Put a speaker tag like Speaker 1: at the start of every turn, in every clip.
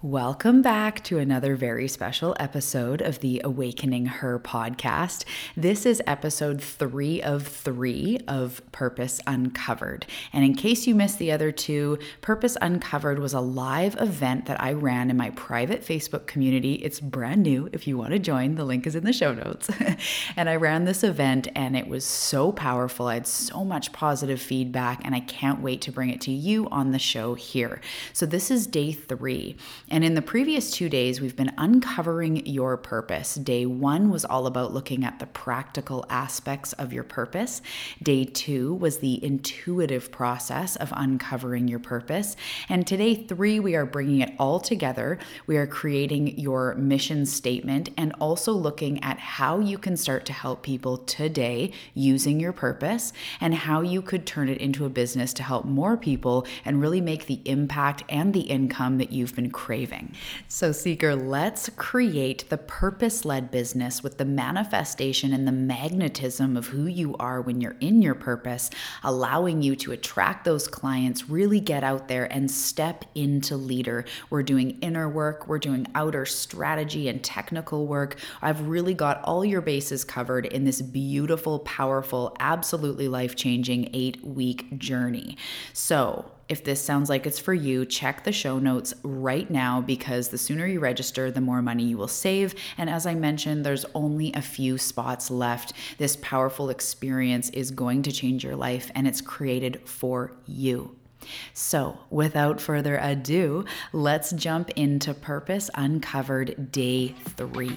Speaker 1: Welcome back to another very special episode of the Awakening Her podcast. This is episode three of three of Purpose Uncovered. And in case you missed the other two, Purpose Uncovered was a live event that I ran in my private Facebook community. It's brand new. If you want to join, the link is in the show notes. and I ran this event and it was so powerful. I had so much positive feedback, and I can't wait to bring it to you on the show here. So, this is day three. And in the previous two days, we've been uncovering your purpose. Day one was all about looking at the practical aspects of your purpose. Day two was the intuitive process of uncovering your purpose. And today, three, we are bringing it all together. We are creating your mission statement and also looking at how you can start to help people today using your purpose and how you could turn it into a business to help more people and really make the impact and the income that you've been craving craving. So, Seeker, let's create the purpose led business with the manifestation and the magnetism of who you are when you're in your purpose, allowing you to attract those clients, really get out there and step into leader. We're doing inner work, we're doing outer strategy and technical work. I've really got all your bases covered in this beautiful, powerful, absolutely life changing eight week journey. So, if this sounds like it's for you, check the show notes right now because the sooner you register, the more money you will save. And as I mentioned, there's only a few spots left. This powerful experience is going to change your life and it's created for you. So, without further ado, let's jump into Purpose Uncovered Day 3.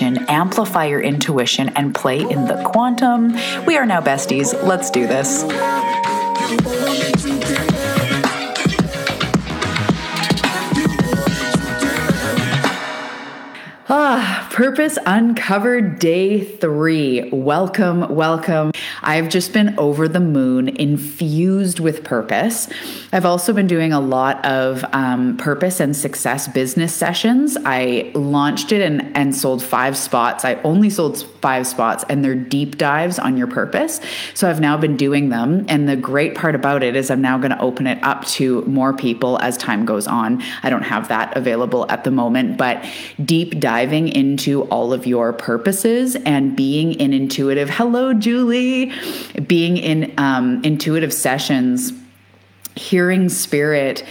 Speaker 1: amplify your intuition, and play in the quantum. We are now besties. Let's do this. Ah, Purpose Uncovered Day Three. Welcome, welcome. I've just been over the moon, infused with purpose. I've also been doing a lot of um, purpose and success business sessions. I launched it and, and sold five spots. I only sold five spots, and they're deep dives on your purpose. So I've now been doing them. And the great part about it is I'm now going to open it up to more people as time goes on. I don't have that available at the moment, but deep diving into all of your purposes and being in intuitive, hello, Julie, being in um, intuitive sessions hearing spirit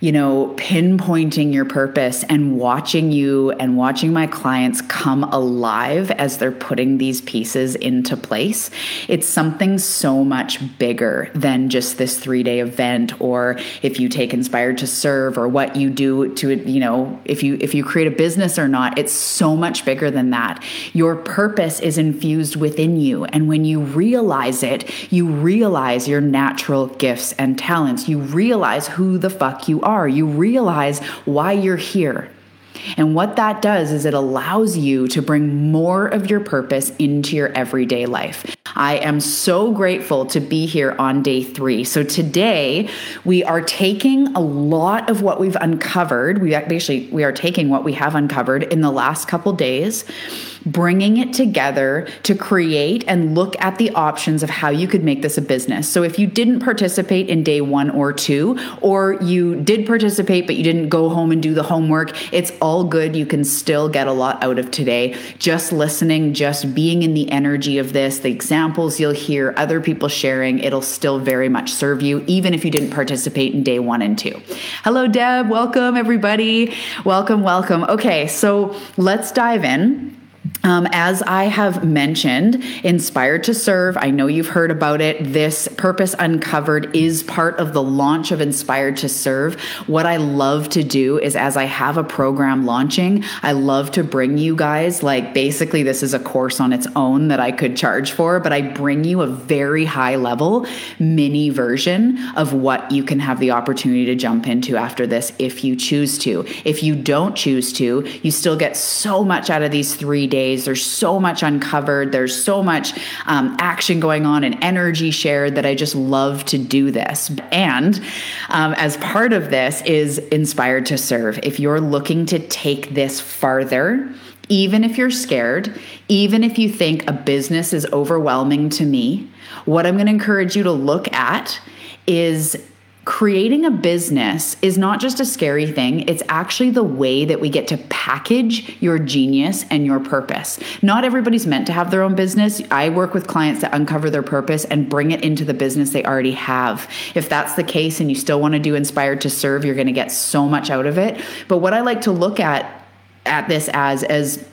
Speaker 1: you know, pinpointing your purpose and watching you and watching my clients come alive as they're putting these pieces into place. It's something so much bigger than just this three day event, or if you take Inspired to Serve, or what you do to, you know, if you if you create a business or not. It's so much bigger than that. Your purpose is infused within you, and when you realize it, you realize your natural gifts and talents. You realize who the fuck you are are, you realize why you're here. And what that does is it allows you to bring more of your purpose into your everyday life. I am so grateful to be here on day three. So today we are taking a lot of what we've uncovered. We actually we are taking what we have uncovered in the last couple days bringing it together to create and look at the options of how you could make this a business. So if you didn't participate in day one or two, or you did participate but you didn't go home and do the homework, it's all good. You can still get a lot out of today. Just listening, just being in the energy of this, the examples you'll hear, other people sharing, it'll still very much serve you, even if you didn't participate in day one and two. Hello, Deb. Welcome, everybody. Welcome, welcome. Okay, so let's dive in. Um, as I have mentioned, Inspired to Serve, I know you've heard about it. This Purpose Uncovered is part of the launch of Inspired to Serve. What I love to do is, as I have a program launching, I love to bring you guys, like basically, this is a course on its own that I could charge for, but I bring you a very high level mini version of what you can have the opportunity to jump into after this if you choose to. If you don't choose to, you still get so much out of these three days. There's so much uncovered, there's so much um, action going on and energy shared that I just love to do this. And um, as part of this is Inspired to Serve. If you're looking to take this farther, even if you're scared, even if you think a business is overwhelming to me, what I'm going to encourage you to look at is creating a business is not just a scary thing, it's actually the way that we get to package your genius and your purpose. Not everybody's meant to have their own business. I work with clients that uncover their purpose and bring it into the business they already have. If that's the case and you still want to do inspired to serve, you're going to get so much out of it. But what I like to look at at this as as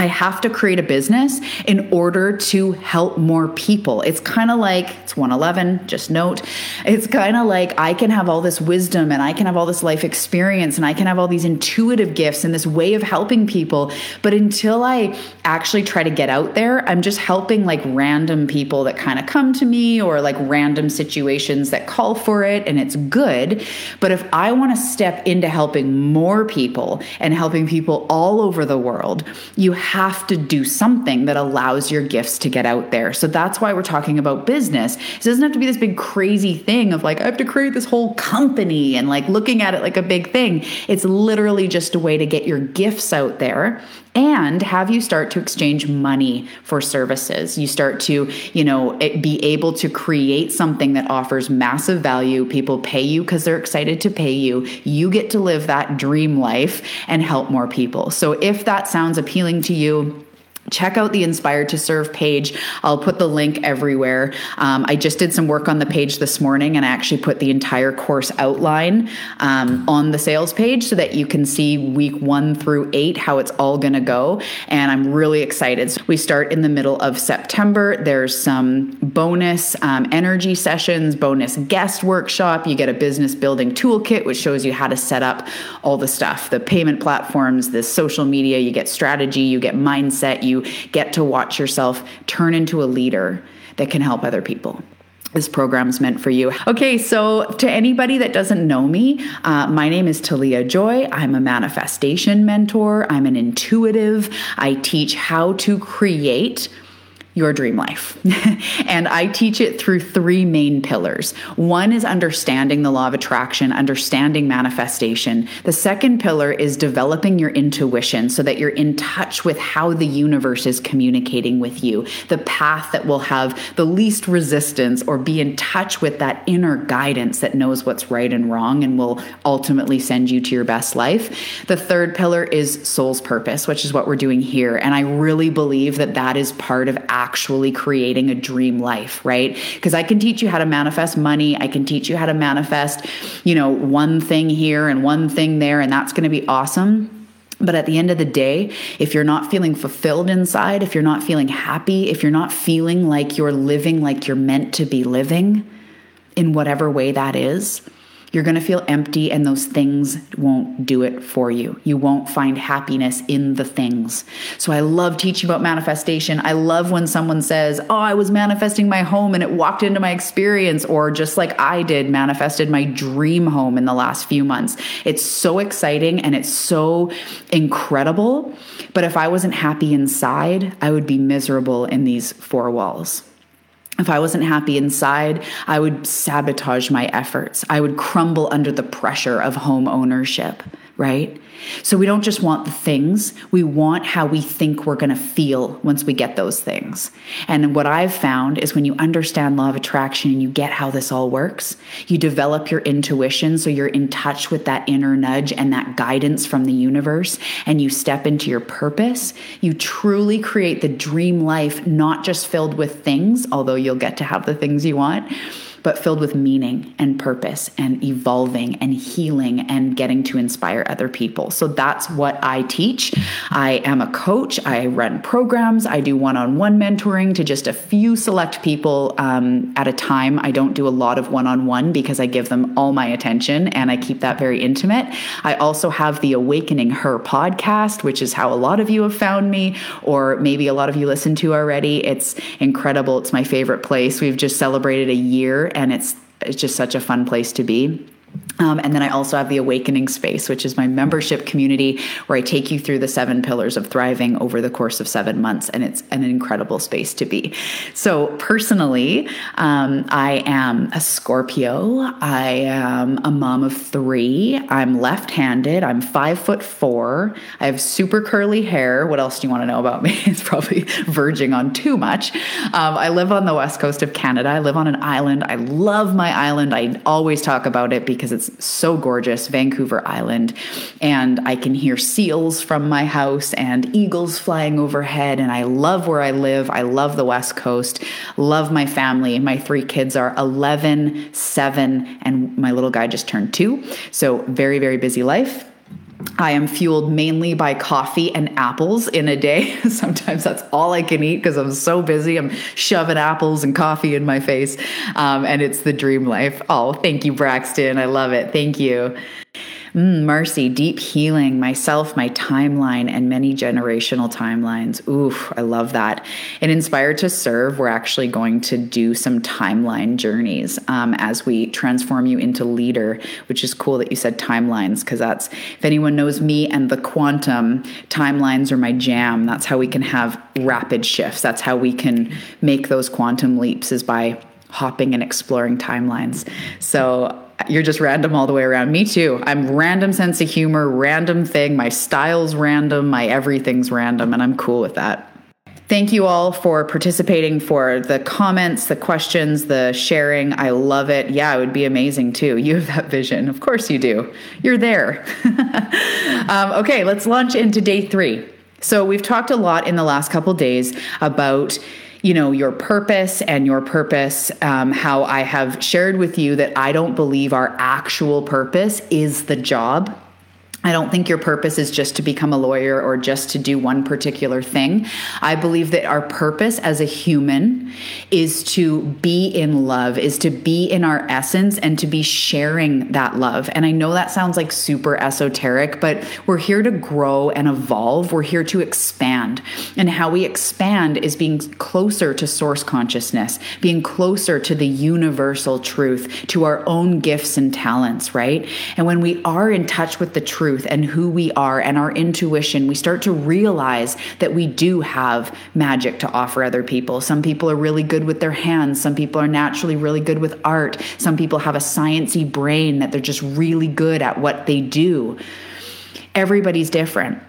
Speaker 1: I have to create a business in order to help more people. It's kind of like it's 111, just note. It's kind of like I can have all this wisdom and I can have all this life experience and I can have all these intuitive gifts and this way of helping people. But until I actually try to get out there, I'm just helping like random people that kind of come to me or like random situations that call for it and it's good. But if I want to step into helping more people and helping people all over the world, you have to do something that allows your gifts to get out there. So that's why we're talking about business. It doesn't have to be this big crazy thing of like, I have to create this whole company and like looking at it like a big thing. It's literally just a way to get your gifts out there and have you start to exchange money for services you start to you know be able to create something that offers massive value people pay you because they're excited to pay you you get to live that dream life and help more people so if that sounds appealing to you you check out the Inspired to Serve page. I'll put the link everywhere. Um, I just did some work on the page this morning and I actually put the entire course outline um, on the sales page so that you can see week one through eight how it's all going to go. And I'm really excited. So we start in the middle of September. There's some bonus um, energy sessions, bonus guest workshop. You get a business building toolkit, which shows you how to set up all the stuff the payment platforms, the social media. You get strategy, you get mindset, you get to watch yourself turn into a leader that can help other people this program's meant for you. Okay, so to anybody that doesn't know me, uh, my name is Talia Joy. I'm a manifestation mentor, I'm an intuitive. I teach how to create your dream life. and I teach it through three main pillars. One is understanding the law of attraction, understanding manifestation. The second pillar is developing your intuition so that you're in touch with how the universe is communicating with you, the path that will have the least resistance or be in touch with that inner guidance that knows what's right and wrong and will ultimately send you to your best life. The third pillar is soul's purpose, which is what we're doing here. And I really believe that that is part of actually creating a dream life, right? Because I can teach you how to manifest money. I can teach you how to manifest, you know, one thing here and one thing there, and that's going to be awesome. But at the end of the day, if you're not feeling fulfilled inside, if you're not feeling happy, if you're not feeling like you're living like you're meant to be living in whatever way that is, you're going to feel empty, and those things won't do it for you. You won't find happiness in the things. So, I love teaching about manifestation. I love when someone says, Oh, I was manifesting my home and it walked into my experience, or just like I did, manifested my dream home in the last few months. It's so exciting and it's so incredible. But if I wasn't happy inside, I would be miserable in these four walls. If I wasn't happy inside, I would sabotage my efforts. I would crumble under the pressure of home ownership, right? So we don't just want the things, we want how we think we're going to feel once we get those things. And what I've found is when you understand law of attraction and you get how this all works, you develop your intuition so you're in touch with that inner nudge and that guidance from the universe and you step into your purpose, you truly create the dream life not just filled with things, although you'll get to have the things you want but filled with meaning and purpose and evolving and healing and getting to inspire other people. So that's what I teach. I am a coach. I run programs. I do one on one mentoring to just a few select people um, at a time. I don't do a lot of one on one because I give them all my attention and I keep that very intimate. I also have the Awakening Her podcast, which is how a lot of you have found me, or maybe a lot of you listen to already. It's incredible. It's my favorite place. We've just celebrated a year and it's it's just such a fun place to be. Um, and then I also have the Awakening Space, which is my membership community where I take you through the seven pillars of thriving over the course of seven months. And it's an incredible space to be. So, personally, um, I am a Scorpio. I am a mom of three. I'm left handed. I'm five foot four. I have super curly hair. What else do you want to know about me? It's probably verging on too much. Um, I live on the west coast of Canada. I live on an island. I love my island. I always talk about it because it's so gorgeous, Vancouver Island. And I can hear seals from my house and eagles flying overhead. And I love where I live. I love the West Coast, love my family. My three kids are 11, 7, and my little guy just turned two. So, very, very busy life. I am fueled mainly by coffee and apples in a day. Sometimes that's all I can eat because I'm so busy. I'm shoving apples and coffee in my face. Um, and it's the dream life. Oh, thank you, Braxton. I love it. Thank you. Mm, Marcy, deep healing, myself, my timeline, and many generational timelines. Oof, I love that. In Inspired to Serve, we're actually going to do some timeline journeys um, as we transform you into leader, which is cool that you said timelines because that's, if anyone knows me and the quantum, timelines are my jam. That's how we can have rapid shifts. That's how we can make those quantum leaps is by hopping and exploring timelines. So you're just random all the way around. Me too. I'm random sense of humor, random thing. My style's random, my everything's random, and I'm cool with that. Thank you all for participating, for the comments, the questions, the sharing. I love it. Yeah, it would be amazing too. You have that vision. Of course you do. You're there. um, okay, let's launch into day three. So, we've talked a lot in the last couple days about you know your purpose and your purpose um, how i have shared with you that i don't believe our actual purpose is the job I don't think your purpose is just to become a lawyer or just to do one particular thing. I believe that our purpose as a human is to be in love, is to be in our essence and to be sharing that love. And I know that sounds like super esoteric, but we're here to grow and evolve. We're here to expand. And how we expand is being closer to source consciousness, being closer to the universal truth, to our own gifts and talents, right? And when we are in touch with the truth, truth and who we are and our intuition, we start to realize that we do have magic to offer other people. Some people are really good with their hands, some people are naturally really good with art, some people have a sciency brain that they're just really good at what they do. Everybody's different.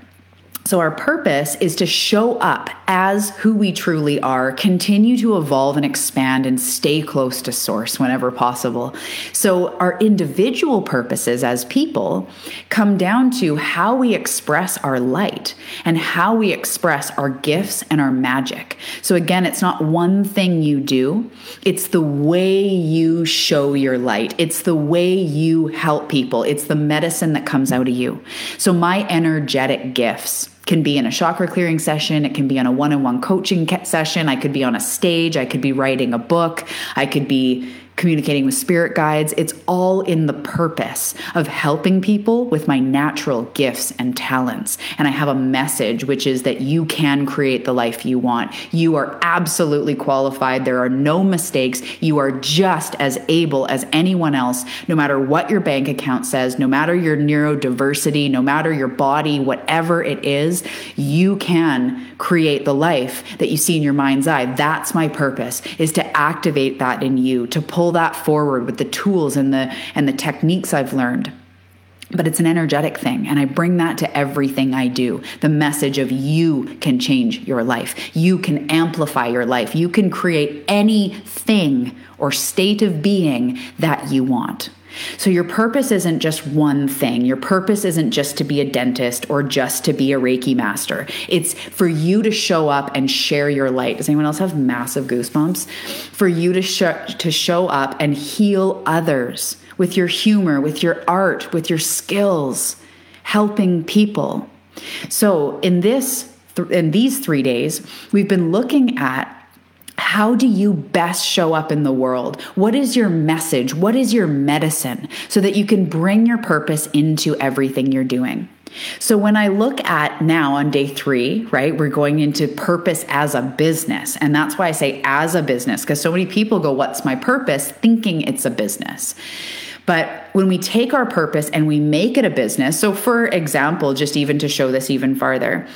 Speaker 1: So, our purpose is to show up as who we truly are, continue to evolve and expand, and stay close to source whenever possible. So, our individual purposes as people come down to how we express our light and how we express our gifts and our magic. So, again, it's not one thing you do, it's the way you show your light, it's the way you help people, it's the medicine that comes out of you. So, my energetic gifts can be in a chakra clearing session, it can be on a one on one coaching session, I could be on a stage, I could be writing a book, I could be communicating with spirit guides. It's all in the purpose of helping people with my natural gifts and talents. And I have a message, which is that you can create the life you want. You are absolutely qualified. There are no mistakes. You are just as able as anyone else, no matter what your bank account says, no matter your neurodiversity, no matter your body, whatever it is, you can create the life that you see in your mind's eye. That's my purpose is to activate that in you, to pull pull that forward with the tools and the and the techniques I've learned. But it's an energetic thing and i bring that to everything i do. The message of you can change your life. You can amplify your life. You can create anything or state of being that you want So your purpose isn't just one thing. Your purpose isn't just to be a dentist or just to be a Reiki master. It's for you to show up and share your light. Does anyone else have massive goosebumps? For you to show to show up and heal others with your humor, with your art, with your skills, helping people. So in this in these 3 days, we've been looking at how do you best show up in the world? What is your message? What is your medicine so that you can bring your purpose into everything you're doing? So, when I look at now on day three, right, we're going into purpose as a business. And that's why I say as a business, because so many people go, What's my purpose? thinking it's a business. But when we take our purpose and we make it a business, so for example, just even to show this even farther,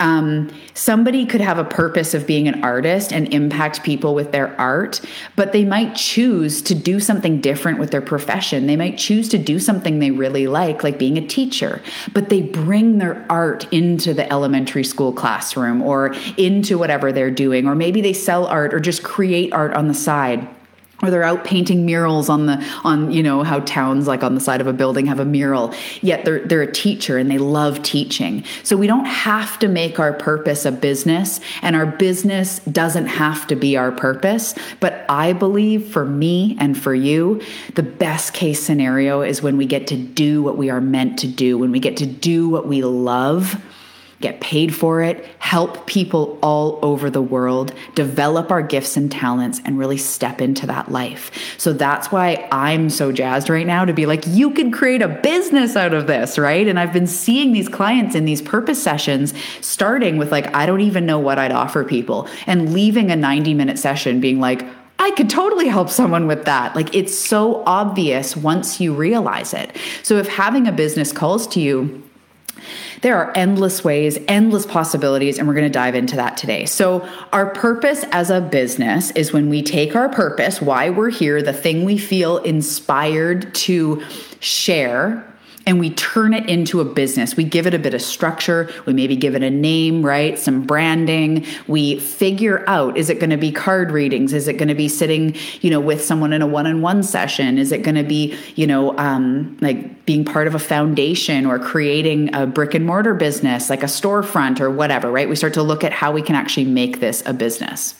Speaker 1: um, somebody could have a purpose of being an artist and impact people with their art, but they might choose to do something different with their profession. They might choose to do something they really like, like being a teacher, but they bring their art into the elementary school classroom or into whatever they're doing, or maybe they sell art or just create art on the side or they're out painting murals on the on you know how towns like on the side of a building have a mural. Yet they're they're a teacher and they love teaching. So we don't have to make our purpose a business and our business doesn't have to be our purpose. But i believe for me and for you the best case scenario is when we get to do what we are meant to do when we get to do what we love get paid for it, help people all over the world, develop our gifts and talents, and really step into that life. So that's why I'm so jazzed right now to be like, you can create a business out of this, right? And I've been seeing these clients in these purpose sessions starting with like, I don't even know what I'd offer people, and leaving a 90 minute session being like, I could totally help someone with that. Like it's so obvious once you realize it. So if having a business calls to you, there are endless ways, endless possibilities, and we're going to dive into that today. So, our purpose as a business is when we take our purpose, why we're here, the thing we feel inspired to share and we turn it into a business. We give it a bit of structure. We maybe give it a name, right? Some branding. We figure out is it going to be card readings? Is it going to be sitting, you know, with someone in a one on one session? Is it going to be, you know, um, like being part of a foundation or creating a brick and mortar business, like a storefront or whatever, right? We start to look at how we can actually make this a business.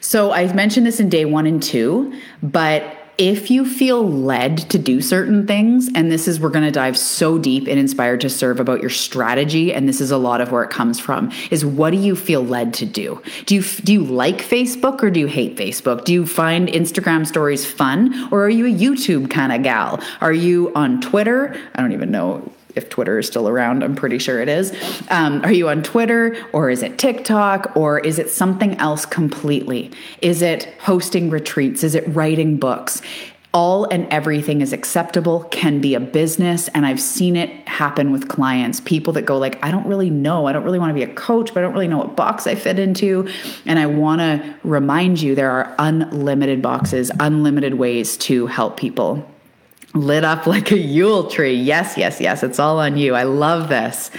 Speaker 1: So I've mentioned this in day one and two, but if you feel led to do certain things, and this is, we're going to dive so deep in Inspired to Serve about your strategy, and this is a lot of where it comes from, is what do you feel led to do? Do you, do you like Facebook or do you hate Facebook? Do you find Instagram stories fun or are you a YouTube kind of gal? Are you on Twitter? I don't even know if Twitter is still around. I'm pretty sure it is. Um, are you on Twitter or is it TikTok or is it something else completely? Is it hosting retreats? Is it writing books? all and everything is acceptable can be a business and i've seen it happen with clients people that go like i don't really know i don't really want to be a coach but i don't really know what box i fit into and i want to remind you there are unlimited boxes unlimited ways to help people lit up like a Yule tree. Yes, yes, yes. It's all on you. I love this.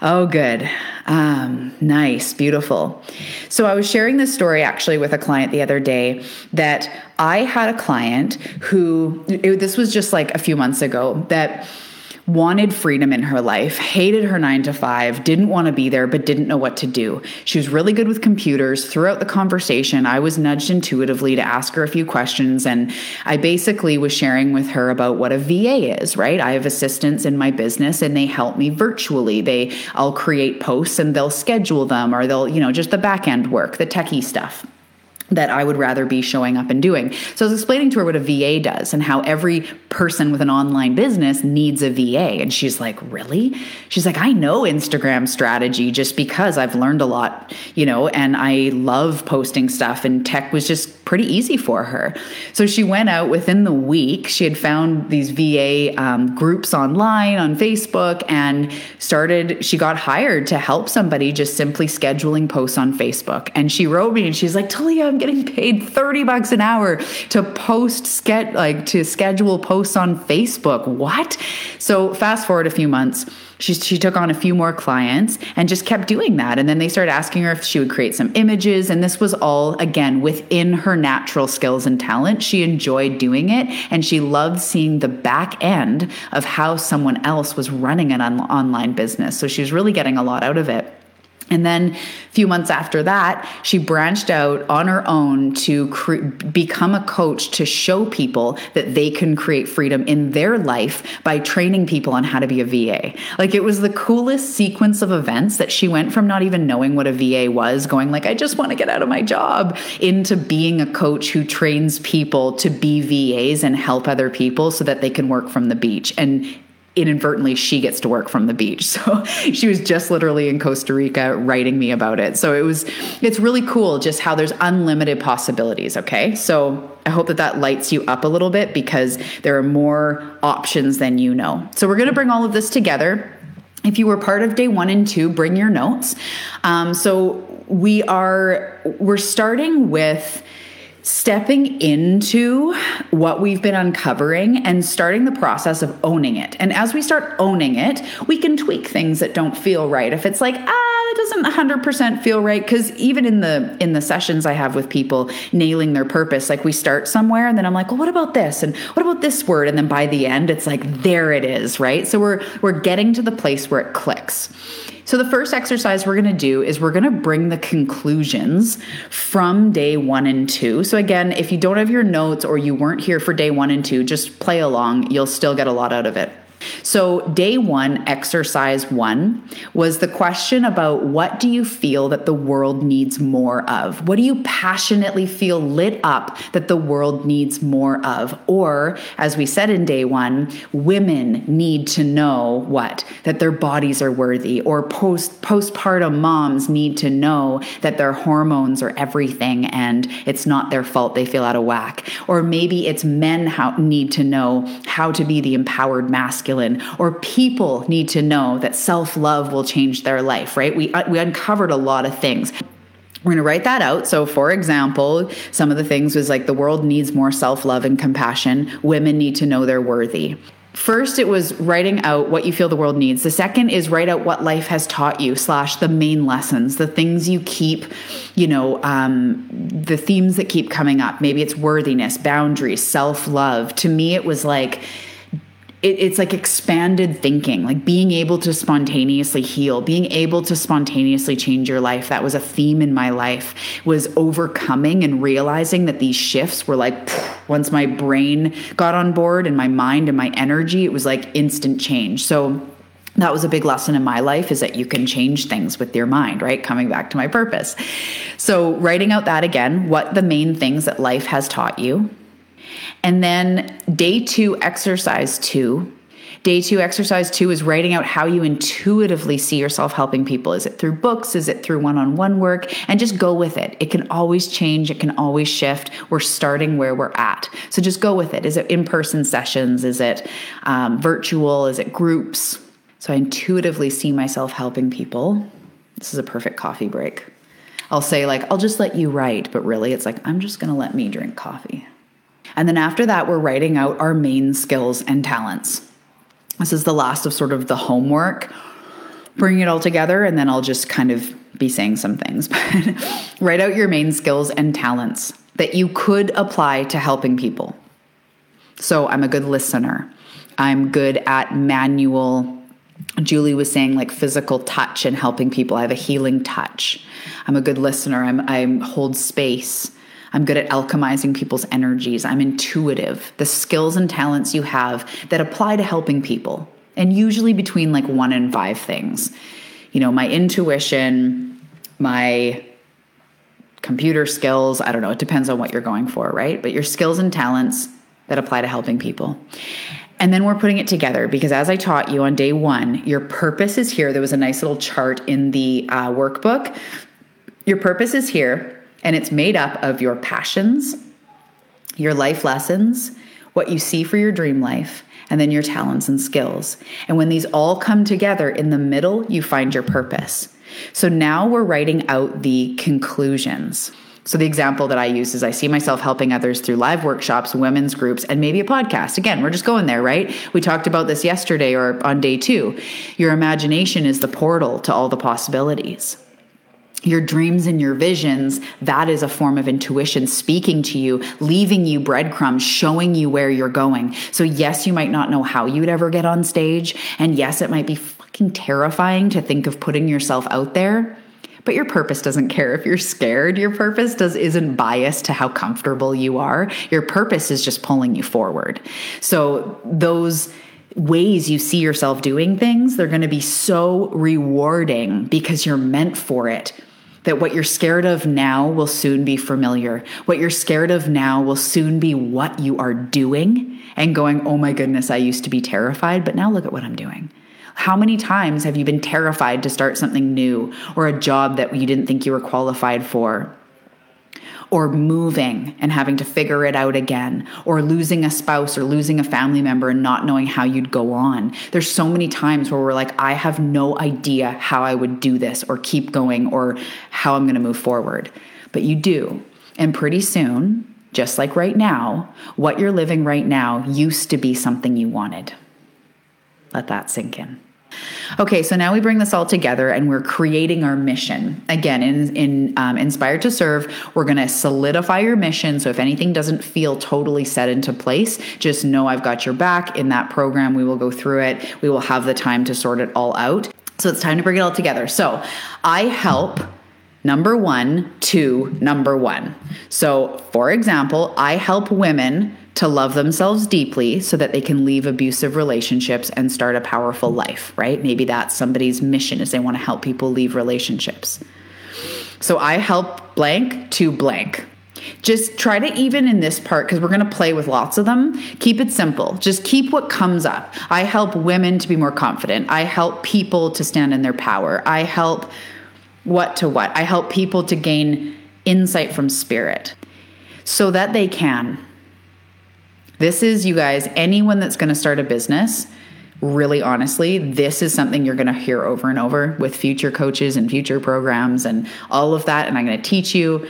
Speaker 1: Oh, good. Um, nice, beautiful. So, I was sharing this story actually with a client the other day that I had a client who, it, this was just like a few months ago, that wanted freedom in her life, hated her nine to five, didn't want to be there, but didn't know what to do. She was really good with computers. Throughout the conversation, I was nudged intuitively to ask her a few questions. And I basically was sharing with her about what a VA is, right? I have assistants in my business and they help me virtually. They, I'll create posts and they'll schedule them or they'll, you know, just the back end work, the techie stuff that I would rather be showing up and doing. So I was explaining to her what a VA does and how every person with an online business needs a VA. And she's like, Really? She's like, I know Instagram strategy just because I've learned a lot, you know, and I love posting stuff, and tech was just pretty easy for her. So she went out within the week. She had found these VA um, groups online on Facebook and started, she got hired to help somebody just simply scheduling posts on Facebook. And she wrote me and she's like, Talia, I'm getting paid 30 bucks an hour to post get like to schedule posts on Facebook. What? So fast forward a few months she, she took on a few more clients and just kept doing that. And then they started asking her if she would create some images. And this was all, again, within her natural skills and talent. She enjoyed doing it and she loved seeing the back end of how someone else was running an on- online business. So she was really getting a lot out of it. And then a few months after that, she branched out on her own to cre- become a coach to show people that they can create freedom in their life by training people on how to be a VA. Like it was the coolest sequence of events that she went from not even knowing what a VA was, going like, I just want to get out of my job, into being a coach who trains people to be VAs and help other people so that they can work from the beach. And inadvertently she gets to work from the beach. So she was just literally in Costa Rica writing me about it. So it was it's really cool just how there's unlimited possibilities, okay? So I hope that that lights you up a little bit because there are more options than you know. So we're going to bring all of this together. If you were part of day 1 and 2, bring your notes. Um, so we are we're starting with stepping into what we've been uncovering and starting the process of owning it. And as we start owning it, we can tweak things that don't feel right. If it's like, ah, that doesn't 100% feel right cuz even in the in the sessions I have with people nailing their purpose, like we start somewhere and then I'm like, "Well, what about this? And what about this word?" And then by the end, it's like, there it is, right? So we're we're getting to the place where it clicks. So, the first exercise we're going to do is we're going to bring the conclusions from day one and two. So, again, if you don't have your notes or you weren't here for day one and two, just play along. You'll still get a lot out of it. So, day one, exercise one, was the question about what do you feel that the world needs more of? What do you passionately feel lit up that the world needs more of? Or, as we said in day one, women need to know what? That their bodies are worthy. Or post postpartum moms need to know that their hormones are everything and it's not their fault they feel out of whack. Or maybe it's men how, need to know how to be the empowered masculine masculine or people need to know that self-love will change their life, right? We uh, we uncovered a lot of things. We're going to write that out. So, for example, some of the things was like the world needs more self love and compassion. Women need to know they're worthy. First, it was writing out what you feel the world needs. The second is write out what life has taught you, slash the main lessons, the things you keep, you know, um, the themes that keep coming up. Maybe it's worthiness, boundaries, self love. To me, it was like, it, it's like expanded thinking, like being able to spontaneously heal, being able to spontaneously change your life. That was a theme in my life was overcoming and realizing that these shifts were like once my brain got on board and my mind and my energy, it was like instant change. So that was a big lesson in my life is that you can change things with your mind, right? Coming back to my purpose. So, writing out that again, what the main things that life has taught you, and then day two, exercise two. Day two, exercise two is writing out how you intuitively see yourself helping people. Is it through books? Is it through one on one work? And just go with it. It can always change, it can always shift. We're starting where we're at. So just go with it. Is it in person sessions? Is it um, virtual? Is it groups? So I intuitively see myself helping people. This is a perfect coffee break. I'll say, like, I'll just let you write, but really it's like, I'm just gonna let me drink coffee. And then after that, we're writing out our main skills and talents. This is the last of sort of the homework. Bring it all together, and then I'll just kind of be saying some things. But write out your main skills and talents that you could apply to helping people. So I'm a good listener. I'm good at manual Julie was saying like physical touch and helping people. I have a healing touch. I'm a good listener. I'm I hold space. I'm good at alchemizing people's energies. I'm intuitive. The skills and talents you have that apply to helping people, and usually between like one and five things. You know, my intuition, my computer skills, I don't know, it depends on what you're going for, right? But your skills and talents that apply to helping people. And then we're putting it together because, as I taught you on day one, your purpose is here. There was a nice little chart in the uh, workbook. Your purpose is here and it's made up of your passions, your life lessons, what you see for your dream life, and then your talents and skills. And when these all come together in the middle, you find your purpose. So now we're writing out the conclusions. So, the example that I use is I see myself helping others through live workshops, women's groups, and maybe a podcast. Again, we're just going there, right? We talked about this yesterday or on day two. Your imagination is the portal to all the possibilities. Your dreams and your visions, that is a form of intuition speaking to you, leaving you breadcrumbs, showing you where you're going. So, yes, you might not know how you'd ever get on stage. And yes, it might be fucking terrifying to think of putting yourself out there but your purpose doesn't care if you're scared. Your purpose does isn't biased to how comfortable you are. Your purpose is just pulling you forward. So those ways you see yourself doing things, they're going to be so rewarding because you're meant for it. That what you're scared of now will soon be familiar. What you're scared of now will soon be what you are doing and going, oh my goodness, I used to be terrified, but now look at what I'm doing. How many times have you been terrified to start something new or a job that you didn't think you were qualified for? Or moving and having to figure it out again, or losing a spouse or losing a family member and not knowing how you'd go on. There's so many times where we're like, I have no idea how I would do this or keep going or how I'm gonna move forward. But you do. And pretty soon, just like right now, what you're living right now used to be something you wanted. Let that sink in. Okay, so now we bring this all together and we're creating our mission. Again, in, in um, Inspired to Serve, we're going to solidify your mission. So if anything doesn't feel totally set into place, just know I've got your back. In that program, we will go through it. We will have the time to sort it all out. So it's time to bring it all together. So I help number one to number one. So, for example, I help women to love themselves deeply so that they can leave abusive relationships and start a powerful life, right? Maybe that's somebody's mission is they want to help people leave relationships. So I help blank to blank. Just try to even in this part because we're going to play with lots of them. Keep it simple. Just keep what comes up. I help women to be more confident. I help people to stand in their power. I help what to what. I help people to gain insight from spirit so that they can this is, you guys, anyone that's going to start a business, really honestly, this is something you're going to hear over and over with future coaches and future programs and all of that. And I'm going to teach you.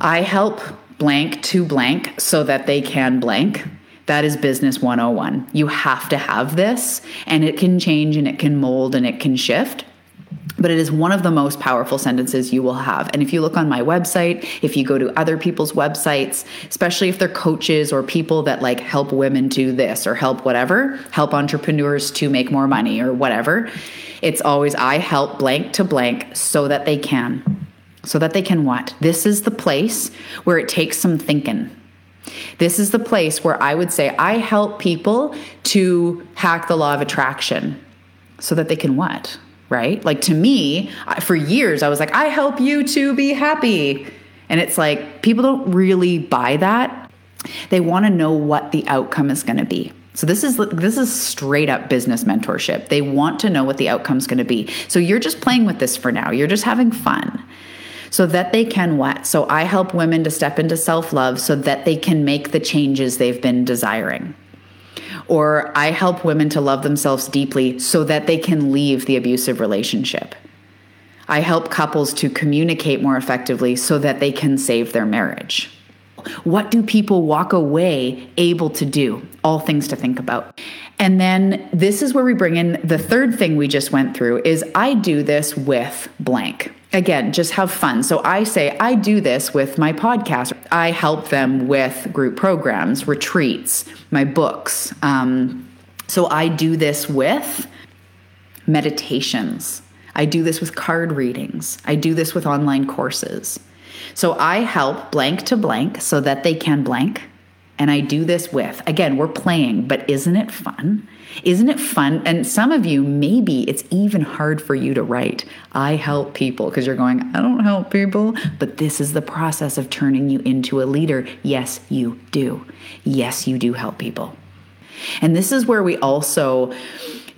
Speaker 1: I help blank to blank so that they can blank. That is business 101. You have to have this, and it can change and it can mold and it can shift but it is one of the most powerful sentences you will have. And if you look on my website, if you go to other people's websites, especially if they're coaches or people that like help women do this or help whatever, help entrepreneurs to make more money or whatever, it's always I help blank to blank so that they can. So that they can what? This is the place where it takes some thinking. This is the place where I would say I help people to hack the law of attraction so that they can what? Right? Like to me, for years, I was like, I help you to be happy. And it's like, people don't really buy that. They want to know what the outcome is going to be. So this is this is straight up business mentorship. They want to know what the outcome is going to be. So you're just playing with this for now. You're just having fun. So that they can what? So I help women to step into self-love so that they can make the changes they've been desiring or I help women to love themselves deeply so that they can leave the abusive relationship. I help couples to communicate more effectively so that they can save their marriage. What do people walk away able to do? All things to think about. And then this is where we bring in the third thing we just went through is I do this with blank. Again, just have fun. So I say I do this with my podcast. I help them with group programs, retreats, my books. Um, so I do this with meditations. I do this with card readings. I do this with online courses. So I help blank to blank so that they can blank. And I do this with, again, we're playing, but isn't it fun? Isn't it fun? And some of you, maybe it's even hard for you to write, I help people, because you're going, I don't help people. But this is the process of turning you into a leader. Yes, you do. Yes, you do help people. And this is where we also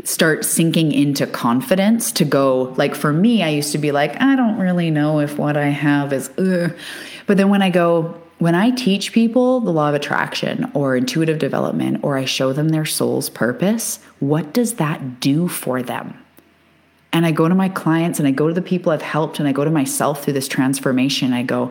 Speaker 1: start sinking into confidence to go like for me i used to be like i don't really know if what i have is Ugh. but then when i go when i teach people the law of attraction or intuitive development or i show them their soul's purpose what does that do for them and i go to my clients and i go to the people i've helped and i go to myself through this transformation i go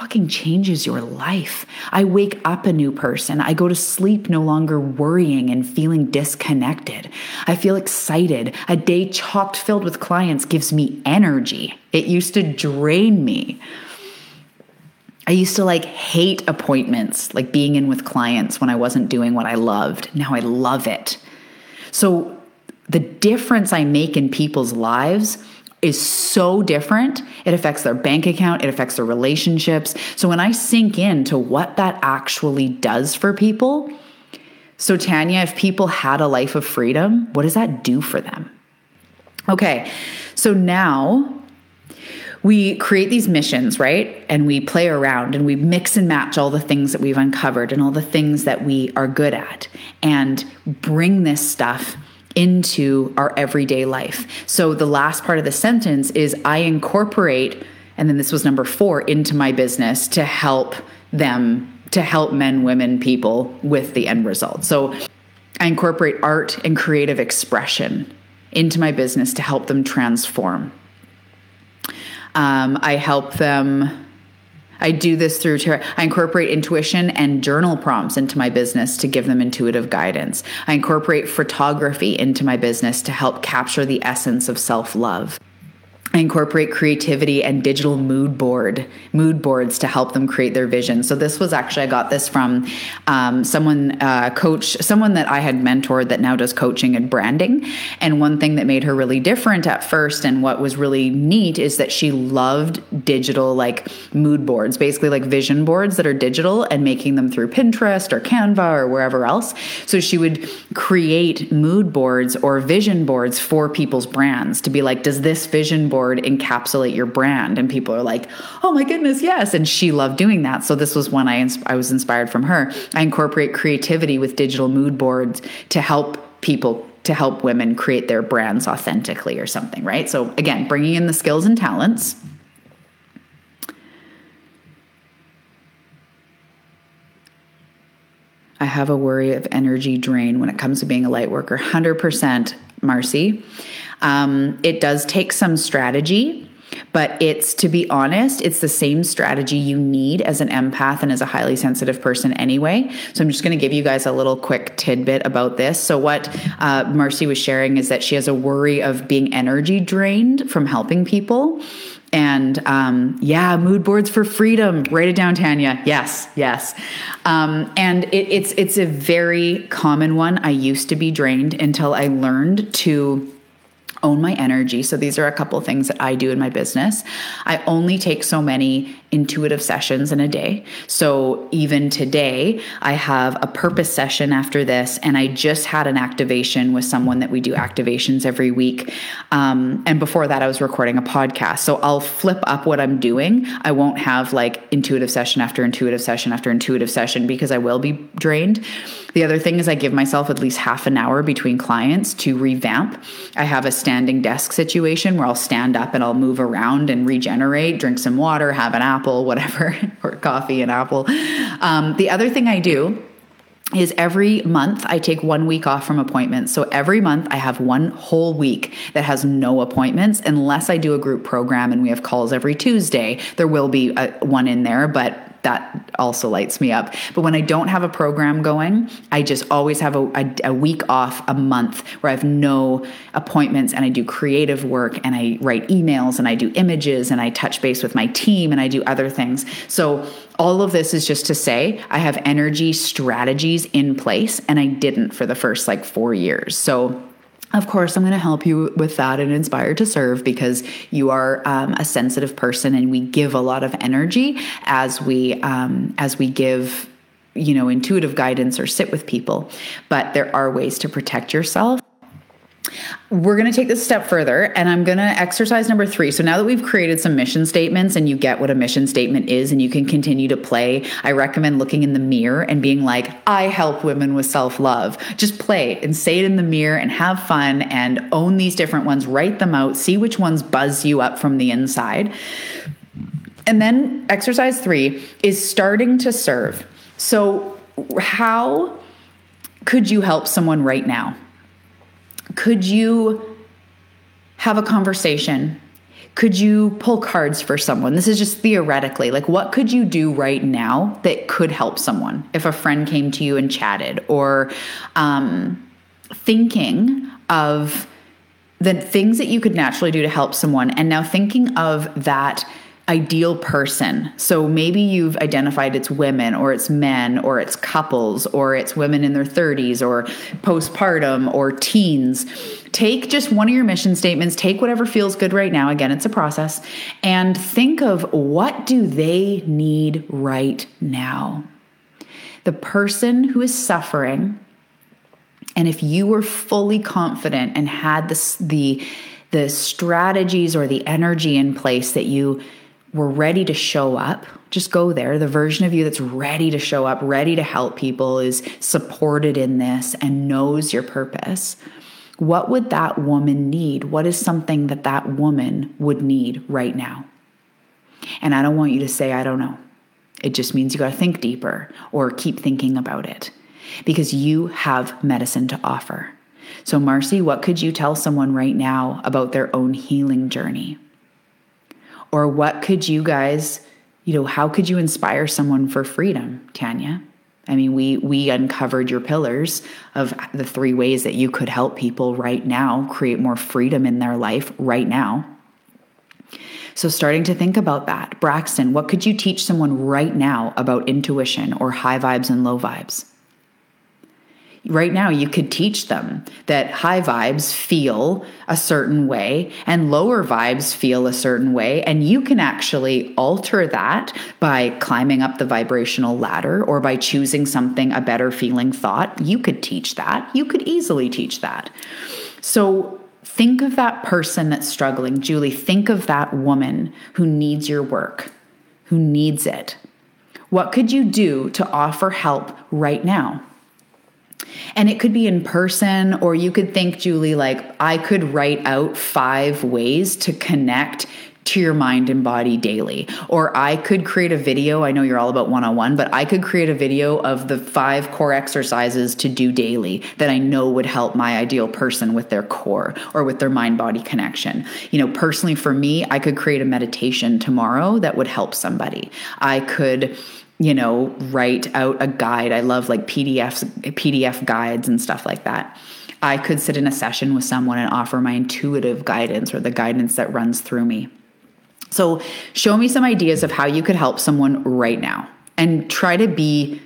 Speaker 1: fucking changes your life. I wake up a new person. I go to sleep no longer worrying and feeling disconnected. I feel excited. A day chocked filled with clients gives me energy. It used to drain me. I used to like hate appointments, like being in with clients when I wasn't doing what I loved. Now I love it. So the difference I make in people's lives is so different. It affects their bank account, it affects their relationships. So when I sink into what that actually does for people, so Tanya, if people had a life of freedom, what does that do for them? Okay, so now we create these missions, right? And we play around and we mix and match all the things that we've uncovered and all the things that we are good at and bring this stuff into our everyday life. So the last part of the sentence is I incorporate, and then this was number four, into my business to help them, to help men, women, people with the end result. So I incorporate art and creative expression into my business to help them transform. Um, I help them I do this through, I incorporate intuition and journal prompts into my business to give them intuitive guidance. I incorporate photography into my business to help capture the essence of self love. Incorporate creativity and digital mood board mood boards to help them create their vision. So this was actually I got this from um, someone uh, coach someone that I had mentored that now does coaching and branding. And one thing that made her really different at first, and what was really neat, is that she loved digital like mood boards, basically like vision boards that are digital, and making them through Pinterest or Canva or wherever else. So she would create mood boards or vision boards for people's brands to be like, does this vision board board encapsulate your brand. And people are like oh my goodness yes. And she loved doing that. So this was one i, ins- I was inspired from her. I incorporate creativity with digital mood boards to help people to help women create their brands authentically or something right? So again bringing in the skills and talents. I have a worry of energy drain when it comes to being a light worker. 100%, Marcy. Um, it does take some strategy. But it's to be honest, it's the same strategy you need as an empath and as a highly sensitive person anyway. So I'm just going to give you guys a little quick tidbit about this. So, what uh, Marcy was sharing is that she has a worry of being energy drained from helping people. And um, yeah, mood boards for freedom. Write it down, Tanya. Yes, yes. Um, and it, it's it's a very common one. I used to be drained until I learned to own my energy. So these are a couple things that I do in my business. I only take so many intuitive sessions in a day. So even today, I have a purpose session after this, and I just had an activation with someone that we do activations every week. Um, and before that, I was recording a podcast. So I'll flip up what I'm doing. I won't have like intuitive session after intuitive session after intuitive session because I will be drained. The other thing is, I give myself at least half an hour between clients to revamp. I have a standing desk situation where I'll stand up and I'll move around and regenerate, drink some water, have an apple apple, whatever, or coffee and apple. Um, the other thing I do is every month I take one week off from appointments. So every month I have one whole week that has no appointments unless I do a group program and we have calls every Tuesday. There will be a, one in there, but that also lights me up. But when I don't have a program going, I just always have a, a, a, week off a month where I have no appointments and I do creative work and I write emails and I do images and I touch base with my team and I do other things. So all of this is just to say I have energy strategies in place and I didn't for the first like four years. So of course, I'm going to help you with that and Inspired to Serve because you are um, a sensitive person, and we give a lot of energy as we um, as we give you know intuitive guidance or sit with people. But there are ways to protect yourself we're going to take this step further and I'm going to exercise number three. So now that we've created some mission statements and you get what a mission statement is and you can continue to play, I recommend looking in the mirror and being like, I help women with self love. Just play and say it in the mirror and have fun and own these different ones, write them out, see which ones buzz you up from the inside. And then exercise three is starting to serve. So, how could you help someone right now? Could you have a conversation? could you pull cards for someone? This is just theoretically. Like, what could you do right now that could help someone if a friend came to you and chatted? Or um, thinking of the things that you could naturally do to help someone, and now thinking of that ideal person. So maybe you've identified it's women or it's men or it's couples or it's women in their 30s or postpartum or teens. Take just one of your mission statements, take whatever feels good right now. Again, it's a process and think of what do they need right now? The person who is suffering and if you were fully confident and had the the strategies or the energy in place that you we're ready to show up, just go there. The version of you that's ready to show up, ready to help people, is supported in this and knows your purpose. What would that woman need? What is something that that woman would need right now? And I don't want you to say, I don't know. It just means you got to think deeper or keep thinking about it because you have medicine to offer. So, Marcy, what could you tell someone right now about their own healing journey? Or what could you guys, you know, how could you inspire someone for freedom, Tanya? I mean, we we uncovered your pillars of the three ways that you could help people right now create more freedom in their life right now. So starting to think about that. Braxton, what could you teach someone right now about intuition or high vibes and low vibes? Right now you could teach them that high vibes feel a certain way and lower vibes feel a certain way. And you can actually alter that by climbing up the vibrational ladder or by choosing something a better feeling thought. You could teach that. You could easily teach that. So think of that person that's struggling. Julie think of that woman who needs your work who needs it. What could you do to offer help right now and it could be in person, or you could think, Julie, like I could write out five ways to connect to your mind and body daily. Or I could create a video. I know you're all about one on one, but I could create a video of the five core exercises to do daily that I know would help my ideal person with their core or with their mind body connection. You know, personally for me, I could create a meditation tomorrow that would help somebody. I could you know, write out a guide. I love like PDFs, PDF guides and stuff like that. I could sit in a session with someone and offer my intuitive guidance or the guidance that runs through me. So, show me some ideas of how you could help someone right now and try to be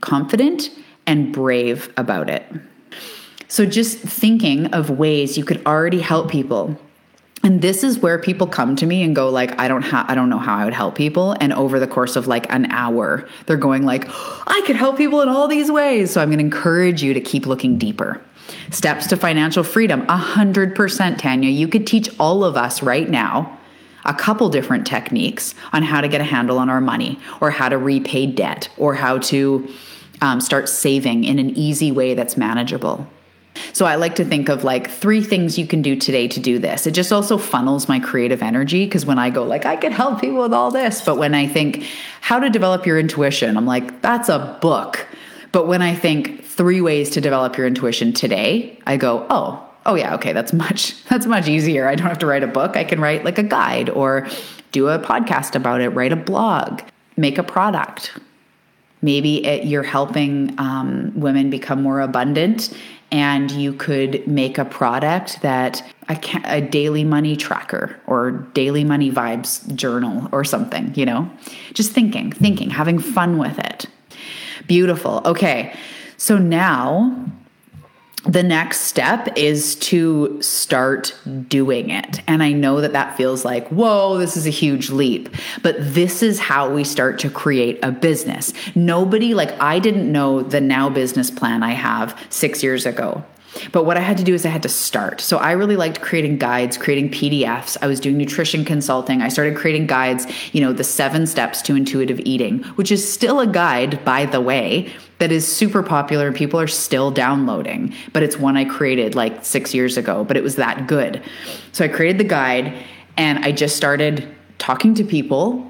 Speaker 1: confident and brave about it. So, just thinking of ways you could already help people and this is where people come to me and go like i don't have i don't know how i would help people. And over the course of like an hour they're going like i could help people in all these ways. So i'm going to encourage you to keep looking deeper. Steps to financial freedom 100% tanya. You could teach all of us right now a couple different techniques on how to get a handle on our money or how to repay debt or how to um, start saving in an easy way that's manageable so I like to think of like three things you can do today to do this. It just also funnels my creative energy because when I go like I can help people with all this, but when I think how to develop your intuition, I'm like that's a book. But when I think three ways to develop your intuition today, I go, "Oh, oh yeah, okay, that's much that's much easier. I don't have to write a book. I can write like a guide or do a podcast about it, write a blog, make a product. Maybe it, you're helping um, women become more abundant and you could make a product that a, a, daily money tracker or daily money vibes journal or something, you know? Just thinking, thinking, having fun with it. Beautiful. Okay. So now the next step is to start doing it. And I know that that feels like, whoa, this is a huge leap. But this is how we start to create a business. Nobody, like, I didn't know the now business plan I have six years ago. But what I had to do is I had to start. So I really liked creating guides, creating PDFs. I was doing nutrition consulting. I started creating guides, you know, the seven steps to intuitive eating, which is still a guide, by the way, that is super popular and people are still downloading. But it's one I created like six years ago, but it was that good. So I created the guide and I just started talking to people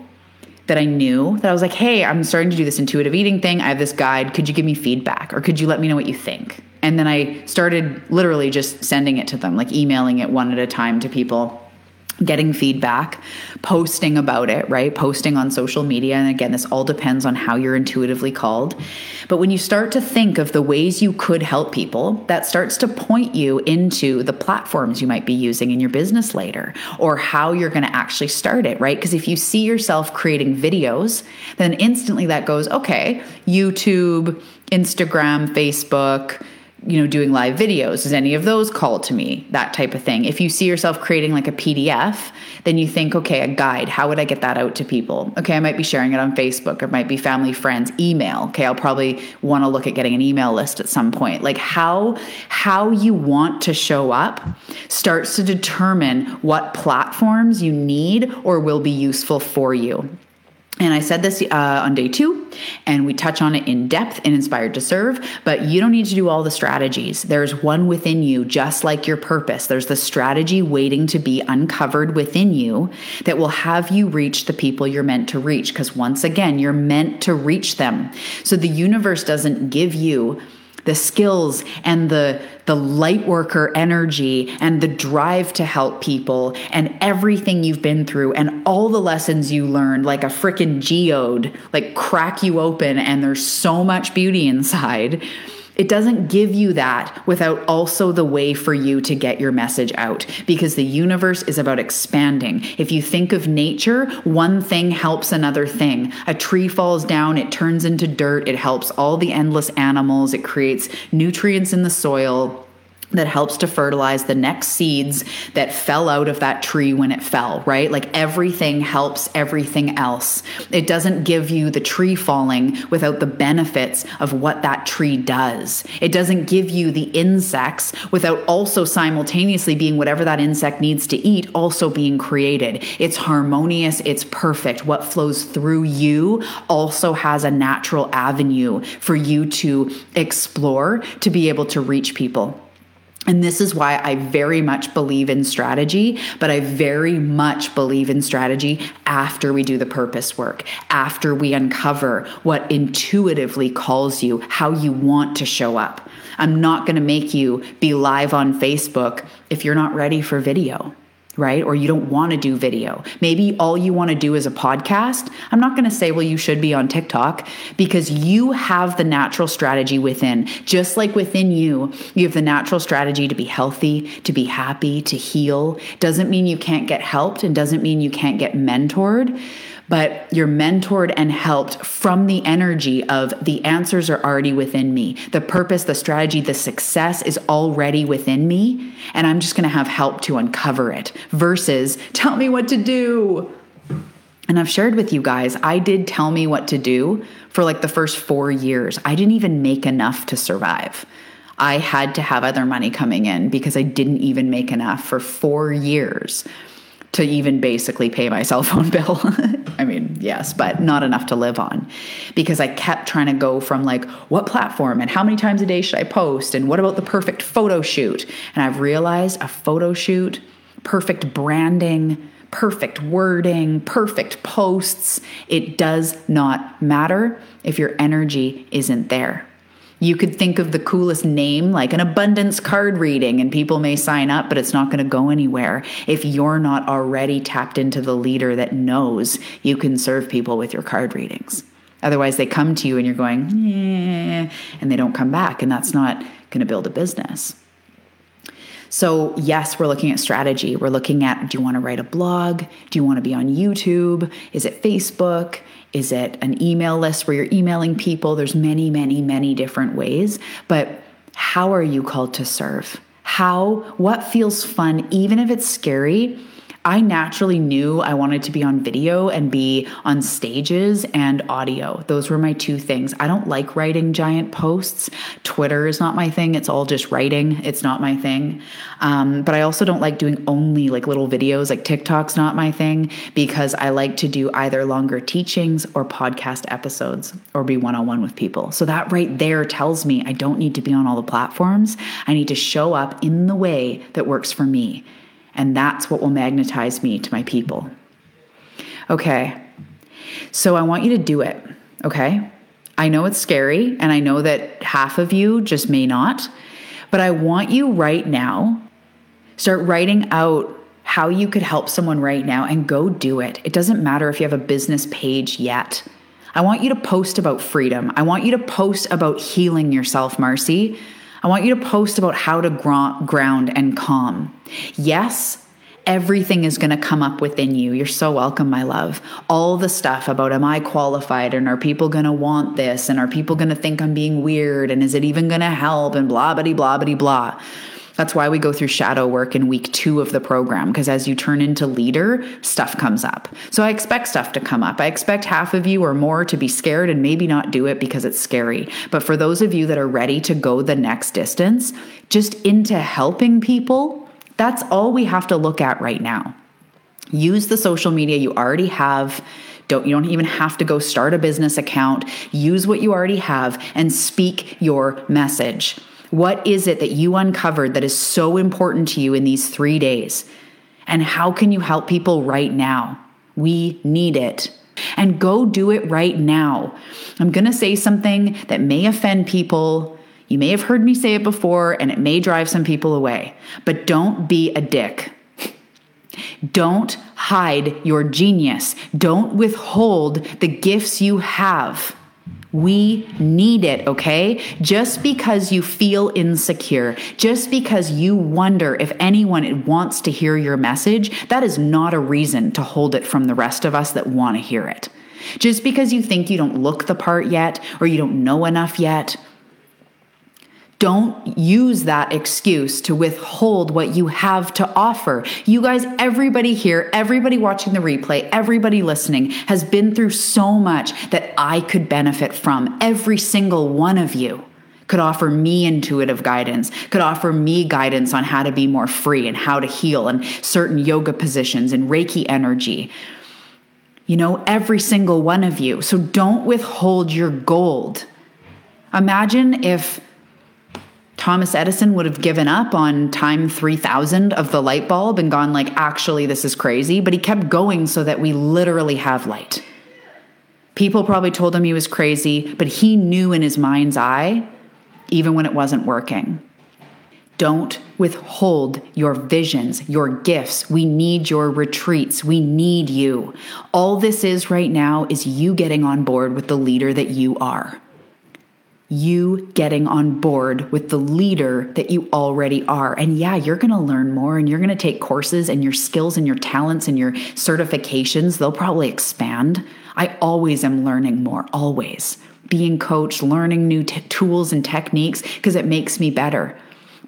Speaker 1: that I knew that I was like, hey, I'm starting to do this intuitive eating thing. I have this guide. Could you give me feedback or could you let me know what you think? And then I started literally just sending it to them, like emailing it one at a time to people getting feedback, posting about it, right? Posting on social media. And again, this all depends on how you're intuitively called. But when you start to think of the ways you could help people, that starts to point you into the platforms you might be using in your business later or how you're going to actually start it, right? Because if you see yourself creating videos, then instantly that goes, okay, YouTube, Instagram, Facebook, you know, doing live videos? Is any of those called to me? That type of thing. If you see yourself creating like a PDF, then you think, okay, a guide, how would I get that out to people? Okay, I might be sharing it on Facebook, it might be family, friends, email. Okay, I'll probably want to look at getting an email list at some point. Like how how you want to show up starts to determine what platforms you need or will be useful for you. And I said this uh, on day two, and we touch on it in depth in Inspired to Serve, but you don't need to do all the strategies. There's one within you, just like your purpose. There's the strategy waiting to be uncovered within you that will have you reach the people you're meant to reach. Because once again, you're meant to reach them. So the universe doesn't give you the skills and the the light worker energy and the drive to help people and everything you've been through and all the lessons you learned like a freaking geode like crack you open and there's so much beauty inside it doesn't give you that without also the way for you to get your message out because the universe is about expanding. If you think of nature, one thing helps another thing. A tree falls down, it turns into dirt, it helps all the endless animals, it creates nutrients in the soil that helps to fertilize the next seeds that fell out of that tree when it fell, right? Like everything helps everything else. It doesn't give you the tree falling without the benefits of what that tree does. It doesn't give you the insects without also simultaneously being whatever that insect needs to eat, also being created. It's harmonious, it's perfect. What flows through you also has a natural avenue for you to explore to be able to reach people. And this is why I very much believe in strategy, but I very much believe in strategy after we do the purpose work, after we uncover what intuitively calls you, how you want to show up. I'm not going to make you be live on Facebook if you're not ready for video right? Or you don't want to do video. Maybe all you want to do is a podcast. I'm not going to say, well, you should be on TikTok because you have the natural strategy within. Just like within you, you have the natural strategy to be healthy, to be happy, to heal. Doesn't mean you can't get helped and doesn't mean you can't get mentored but you're mentored and helped from the energy of the answers are already within me. The purpose, the strategy, the success is already within me. And I'm just going to have help to uncover it versus tell me what to do. And I've shared with you guys, I did tell me what to do for like the first four years. I didn't even make enough to survive. I had to have other money coming in because I didn't even make enough for four years to even basically pay my cell phone bill. I mean, yes, but not enough to live on because I kept trying to go from like, what platform and how many times a day should I post? And what about the perfect photo shoot? And I've realized a photo shoot, perfect branding, perfect wording, perfect posts, it does not matter if your energy isn't there. You could think of the coolest name like an abundance card reading, and people may sign up, but it's not going to go anywhere if you're not already tapped into the leader that knows you can serve people with your card readings. Otherwise, they come to you and you're going, eh, and they don't come back, and that's not going to build a business. So, yes, we're looking at strategy. We're looking at do you want to write a blog? Do you want to be on YouTube? Is it Facebook? Is it an email list where you're emailing people? There's many, many, many different ways. But how are you called to serve? How, what feels fun, even if it's scary? I naturally knew I wanted to be on video and be on stages and audio. Those were my two things. I don't like writing giant posts. Twitter is not my thing. It's all just writing. It's not my thing. Um, but I also don't like doing only like little videos. Like TikTok's not my thing because I like to do either longer teachings or podcast episodes or be one on one with people. So that right there tells me I don't need to be on all the platforms. I need to show up in the way that works for me. And that's what will magnetize me to my people. Okay. So I want you to do it. Okay. I know it's scary, and I know that half of you just may not, but I want you right now start writing out how you could help someone right now and go do it. It doesn't matter if you have a business page yet. I want you to post about freedom. I want you to post about healing yourself, Marcy. I want you to post about how to ground and calm. Yes, everything is going to come up within you. You're so welcome, my love. All the stuff about am I qualified and are people going to want this and are people going to think I'm being weird and is it even going to help and blah, blah, blah, blah, blah. That's why we go through shadow work in week two of the program, because as you turn into leader, stuff comes up. So I expect stuff to come up. I expect half of you or more to be scared and maybe not do it because it's scary. But for those of you that are ready to go the next distance, just into helping people, that's all we have to look at right now. Use the social media you already have. Don't you don't even have to go start a business account. Use what you already have and speak your message. What is it that you uncovered that is so important to you in these 3 days? And how can you help people right now? We need it. And go do it right now. I'm going to say something that may offend people you may have heard me say it before and it may drive some people away, but don't be a dick. Don't hide your genius. Don't withhold the gifts you have. We need it, okay? Just because you feel insecure, just because you wonder if anyone wants to hear your message, that is not a reason to hold it from the rest of us that want to hear it. Just because you think you don't look the part yet or you don't know enough yet, don't use that excuse to withhold what you have to offer. You guys, everybody here, everybody watching the replay, everybody listening has been through so much that I could benefit from. Every single one of you could offer me intuitive guidance, could offer me guidance on how to be more free and how to heal and certain yoga positions and Reiki energy. You know, every single one of you. So don't withhold your gold. Imagine if Thomas Edison would have given up on time 3000 of the light bulb and gone like actually this is crazy, but he kept going so that we literally have light. People probably told him he was crazy, but he knew in his mind's eye even when it wasn't working. Don't withhold your visions, your gifts. We need your retreats. We need you. All this is right now is you getting on board with the leader that you are you getting on board with the leader that you already are. And yeah, you're going to learn more and you're going to take courses and your skills and your talents and your certifications, they'll probably expand. I always am learning more, always. Being coached, learning new t- tools and techniques because it makes me better.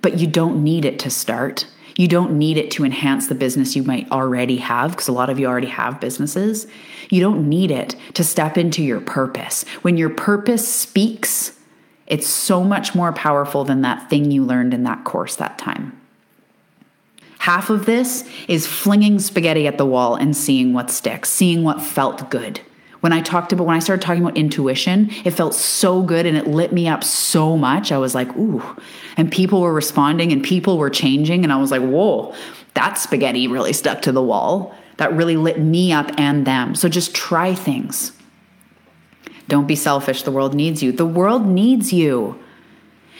Speaker 1: But you don't need it to start. You don't need it to enhance the business you might already have, because a lot of you already have businesses. You don't need it to step into your purpose. When your purpose speaks, it's so much more powerful than that thing you learned in that course that time. Half of this is flinging spaghetti at the wall and seeing what sticks, seeing what felt good. When I talked about when I started talking about intuition, it felt so good and it lit me up so much. I was like, ooh. And people were responding and people were changing. And I was like, whoa, that spaghetti really stuck to the wall. That really lit me up and them. So just try things. Don't be selfish. The world needs you. The world needs you.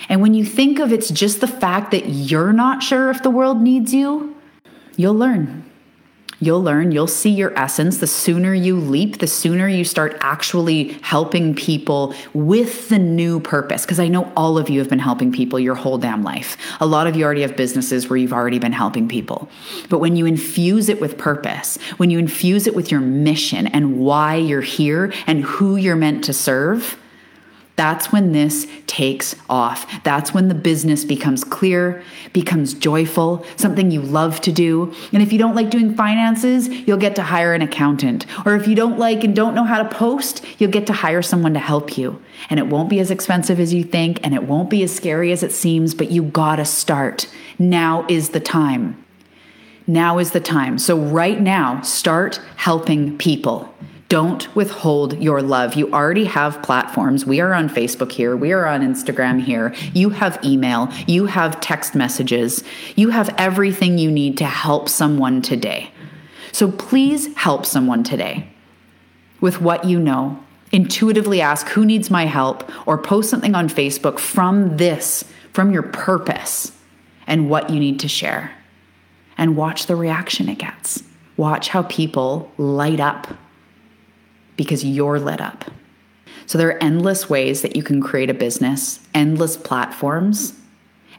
Speaker 1: And when you think of it's just the fact that you're not sure if the world needs you, you'll learn. You'll learn, you'll see your essence. The sooner you leap, the sooner you start actually helping people with the new purpose. Because I know all of you have been helping people your whole damn life. A lot of you already have businesses where you've already been helping people. But when you infuse it with purpose, when you infuse it with your mission and why you're here and who you're meant to serve, that's when this takes off. That's when the business becomes clear, becomes joyful, something you love to do. And if you don't like doing finances, you'll get to hire an accountant. Or if you don't like and don't know how to post, you'll get to hire someone to help you. And it won't be as expensive as you think, and it won't be as scary as it seems, but you gotta start. Now is the time. Now is the time. So, right now, start helping people. Don't withhold your love. You already have platforms. We are on Facebook here. We are on Instagram here. You have email. You have text messages. You have everything you need to help someone today. So please help someone today with what you know. Intuitively ask who needs my help or post something on Facebook from this, from your purpose and what you need to share. and watch the reaction it gets. Watch how people light up because you're lit up. So there are endless ways that you can create a business, endless platforms.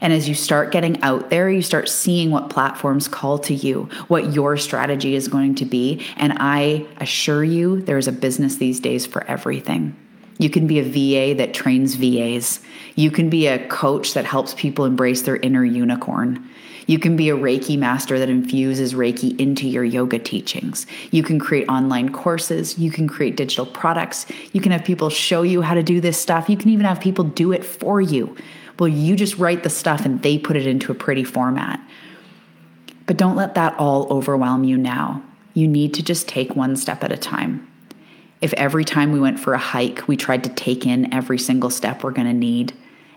Speaker 1: And as you start getting out there, you start seeing what platforms call to you, what your strategy is going to be. And I assure you, there's a business these days for everything. You can be a VA that trains VAs. You can be a coach that helps people embrace their inner unicorn. You can be a Reiki master that infuses Reiki into your yoga teachings. You can create online courses. You can create digital products. You can have people show you how to do this stuff. You can even have people do it for you. Well, you just write the stuff and they put it into a pretty format. But don't let that all overwhelm you now. You need to just take one step at a time. If every time we went for a hike, we tried to take in every single step we're going to need,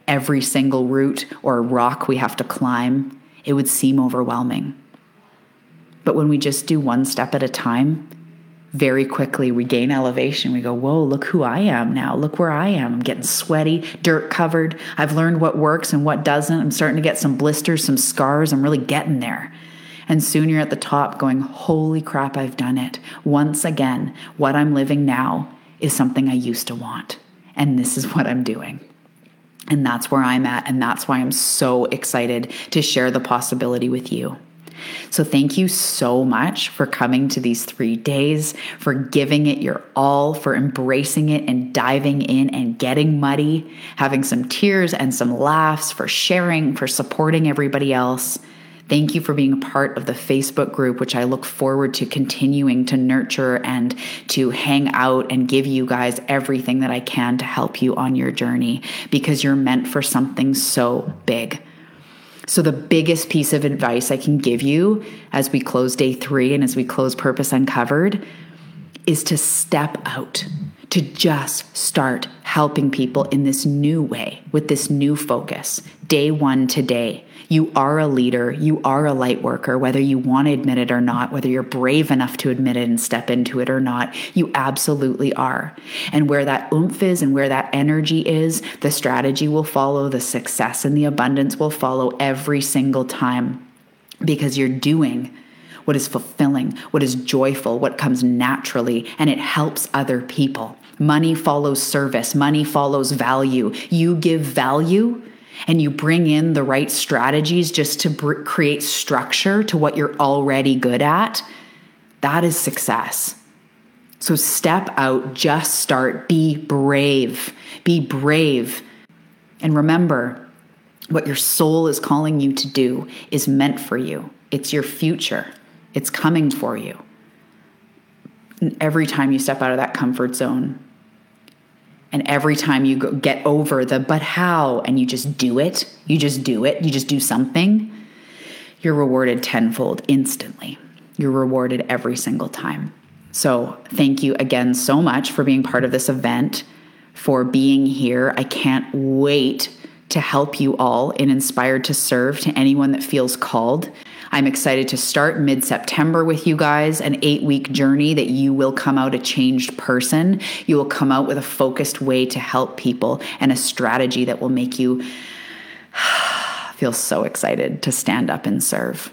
Speaker 1: every single route or rock we have to climb, it would seem overwhelming. But when we just do one step at a time, very quickly we gain elevation. We go, whoa, look who I am now. Look where I am. I'm getting sweaty, dirt covered. I've learned what works and what doesn't. I'm starting to get some blisters, some scars. I'm really getting there. And soon you're at the top going, holy crap, I've done it. Once again, what I'm living now is something I used to want. And this is what I'm doing. And that's where I'm at. And that's why I'm so excited to share the possibility with you. So, thank you so much for coming to these three days, for giving it your all, for embracing it and diving in and getting muddy, having some tears and some laughs, for sharing, for supporting everybody else. Thank you for being a part of the Facebook group, which I look forward to continuing to nurture and to hang out and give you guys everything that I can to help you on your journey because you're meant for something so big. So, the biggest piece of advice I can give you as we close day three and as we close Purpose Uncovered is to step out, to just start helping people in this new way with this new focus, day one today. You are a leader. You are a light worker, whether you want to admit it or not, whether you're brave enough to admit it and step into it or not. You absolutely are. And where that oomph is and where that energy is, the strategy will follow, the success and the abundance will follow every single time because you're doing what is fulfilling, what is joyful, what comes naturally, and it helps other people. Money follows service, money follows value. You give value and you bring in the right strategies just to br- create structure to what you're already good at, that is success. So step out, just start, be brave, be brave. And remember, what your soul is calling you to do is meant for you. It's your future, it's coming for you. And every time you step out of that comfort zone, and every time you go, get over the but how, and you just do it, you just do it, you just do something, you're rewarded tenfold instantly. You're rewarded every single time. So, thank you again so much for being part of this event, for being here. I can't wait to help you all in Inspired to Serve to anyone that feels called. I'm excited to start mid September with you guys, an eight week journey that you will come out a changed person. You will come out with a focused way to help people and a strategy that will make you feel so excited to stand up and serve.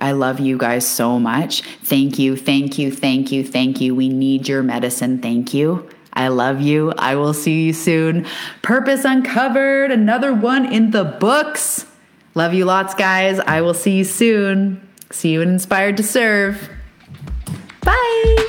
Speaker 1: I love you guys so much. Thank you, thank you, thank you, thank you. We need your medicine. Thank you. I love you. I will see you soon. Purpose Uncovered, another one in the books. Love you lots, guys. I will see you soon. See you in Inspired to Serve. Bye.